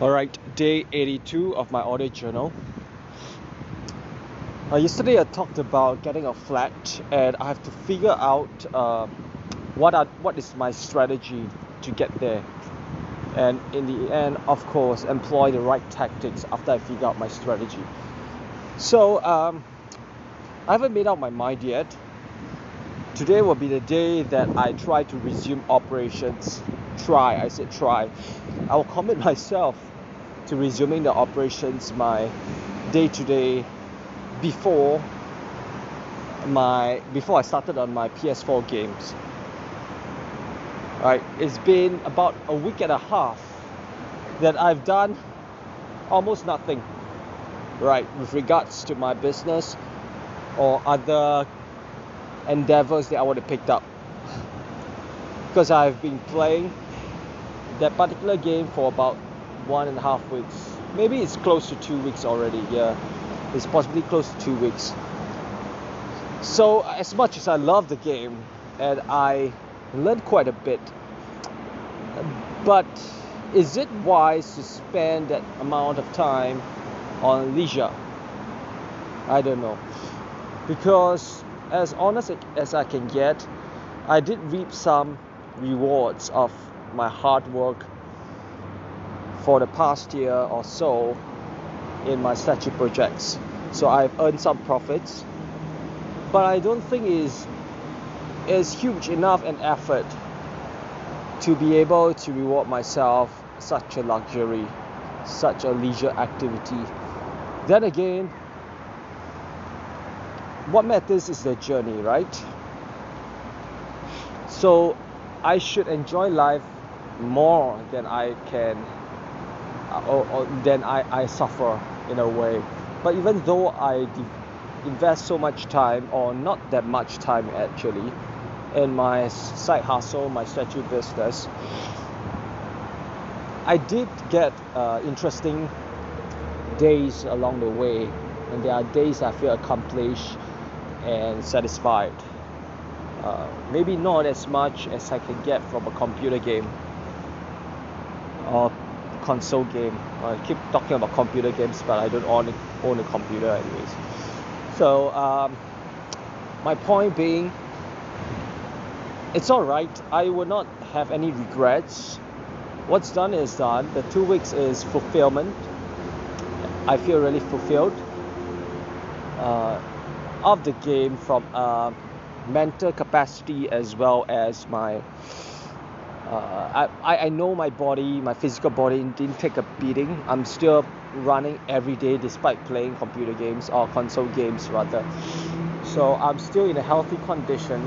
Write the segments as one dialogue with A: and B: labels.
A: Alright, day 82 of my audio journal. Uh, yesterday I talked about getting a flat and I have to figure out uh, what are what is my strategy to get there. And in the end, of course, employ the right tactics after I figure out my strategy. So um, I haven't made up my mind yet. Today will be the day that I try to resume operations. Try, I said try. I will commit myself to resuming the operations my day to day before my before I started on my PS4 games. Right, it's been about a week and a half that I've done almost nothing. Right, with regards to my business or other endeavors that I want to pick up. Because I've been playing that particular game for about one and a half weeks. Maybe it's close to two weeks already. Yeah, it's possibly close to two weeks. So, as much as I love the game and I learned quite a bit, but is it wise to spend that amount of time on leisure? I don't know. Because, as honest as I can get, I did reap some rewards of my hard work for the past year or so in my statue projects. So I've earned some profits, but I don't think is is huge enough an effort to be able to reward myself such a luxury, such a leisure activity. Then again, what matters is the journey, right? So I should enjoy life more than I can or, or then I, I suffer in a way. But even though I de- invest so much time, or not that much time actually, in my side hustle, my statue business, I did get uh, interesting days along the way, and there are days I feel accomplished and satisfied. Uh, maybe not as much as I can get from a computer game or console game. I keep talking about computer games, but I don't own, own a computer, anyways. So, um, my point being, it's alright. I will not have any regrets. What's done is done. The two weeks is fulfillment. I feel really fulfilled uh, of the game from uh, mental capacity as well as my uh, I, I know my body, my physical body didn't take a beating. I'm still running every day despite playing computer games or console games rather. So I'm still in a healthy condition.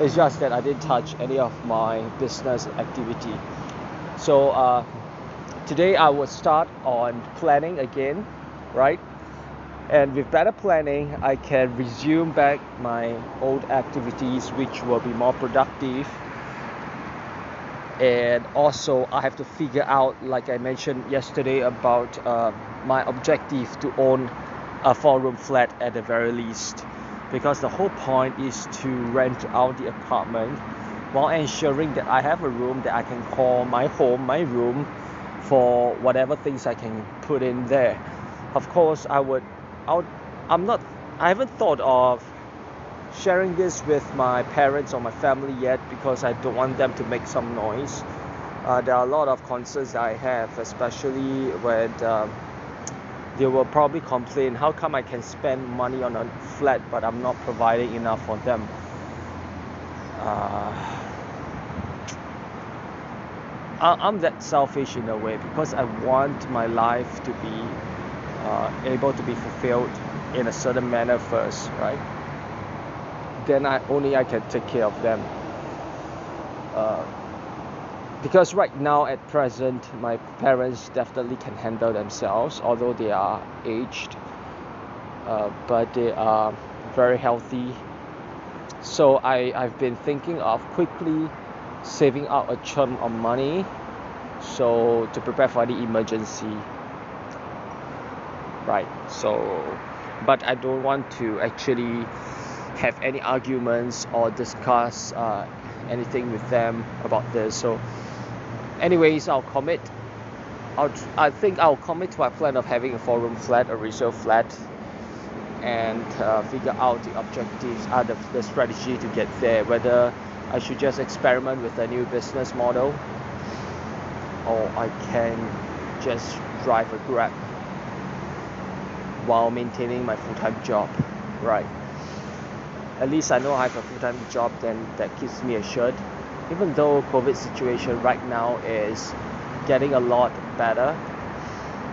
A: It's just that I didn't touch any of my business activity. So uh, today I will start on planning again, right? And with better planning, I can resume back my old activities, which will be more productive and also I have to figure out, like I mentioned yesterday, about uh, my objective to own a four room flat at the very least. Because the whole point is to rent out the apartment while ensuring that I have a room that I can call my home, my room, for whatever things I can put in there. Of course, I would, I I'm not, I haven't thought of sharing this with my parents or my family yet because I don't want them to make some noise. Uh, there are a lot of concerns I have, especially when um, they will probably complain, how come I can spend money on a flat but I'm not providing enough for them? Uh, I'm that selfish in a way because I want my life to be uh, able to be fulfilled in a certain manner first, right? then I only I can take care of them. Uh, because right now at present my parents definitely can handle themselves although they are aged uh, but they are very healthy so I, I've been thinking of quickly saving up a chunk of money so to prepare for the emergency right so but I don't want to actually have any arguments or discuss uh, anything with them about this. So, anyways, I'll commit I'll, I think I'll commit to my plan of having a four room flat, a resale flat, and uh, figure out the objectives, uh, the, the strategy to get there. Whether I should just experiment with a new business model or I can just drive a Grab while maintaining my full time job. Right. At least I know I have a full time job, then that keeps me assured. Even though COVID situation right now is getting a lot better,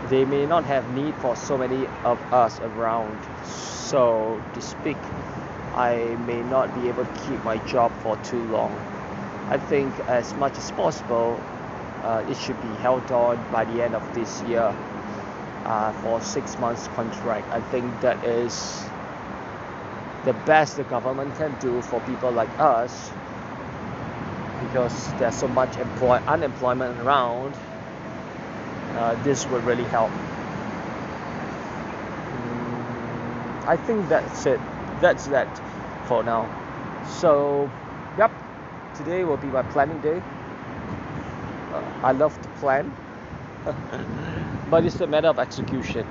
A: they may not have need for so many of us around. So to speak, I may not be able to keep my job for too long. I think as much as possible, uh, it should be held on by the end of this year uh, for six months contract. I think that is the best the government can do for people like us because there's so much employ unemployment around. Uh, this would really help. Mm, I think that's it. That's that for now. So, yep, today will be my planning day. Uh, I love to plan, but it's a matter of execution.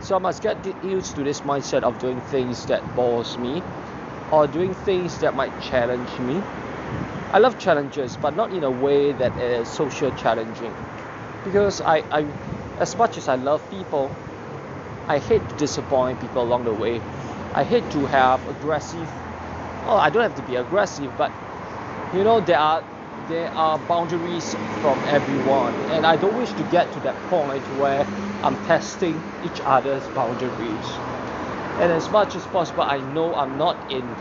A: So I must get used to this mindset of doing things that bores me or doing things that might challenge me. I love challenges, but not in a way that is social challenging. Because I, I as much as I love people, I hate to disappoint people along the way. I hate to have aggressive well I don't have to be aggressive, but you know there are there are boundaries from everyone and I don't wish to get to that point where I'm testing each other's boundaries. And as much as possible I know I'm not in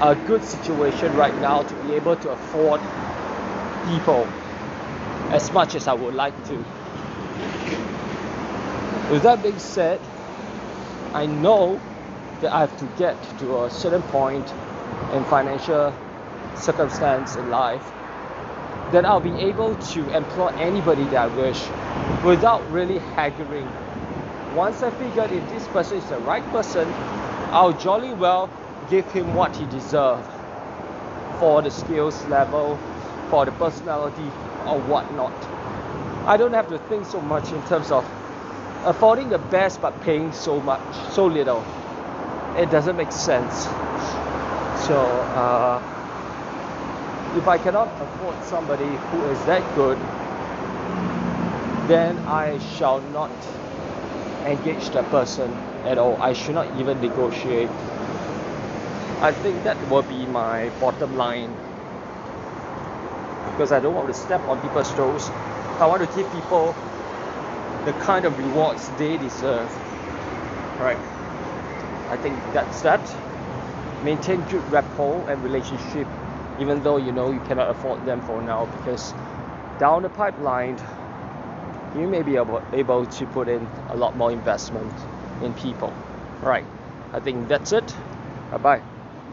A: a good situation right now to be able to afford people as much as I would like to. With that being said, I know that I have to get to a certain point in financial circumstance in life, then I'll be able to employ anybody that I wish without really haggling. Once I figure if this person is the right person, I'll jolly well give him what he deserves for the skills level, for the personality, or whatnot. I don't have to think so much in terms of affording the best but paying so much, so little. It doesn't make sense. So, uh, if I cannot afford somebody who is that good, then I shall not engage that person at all. I should not even negotiate. I think that will be my bottom line because I don't want to step on people's toes. I want to give people the kind of rewards they deserve. Right. I think that's that. Maintain good rapport and relationship even though you know you cannot afford them for now because down the pipeline you may be able, able to put in a lot more investment in people. Right. I think that's it. Bye bye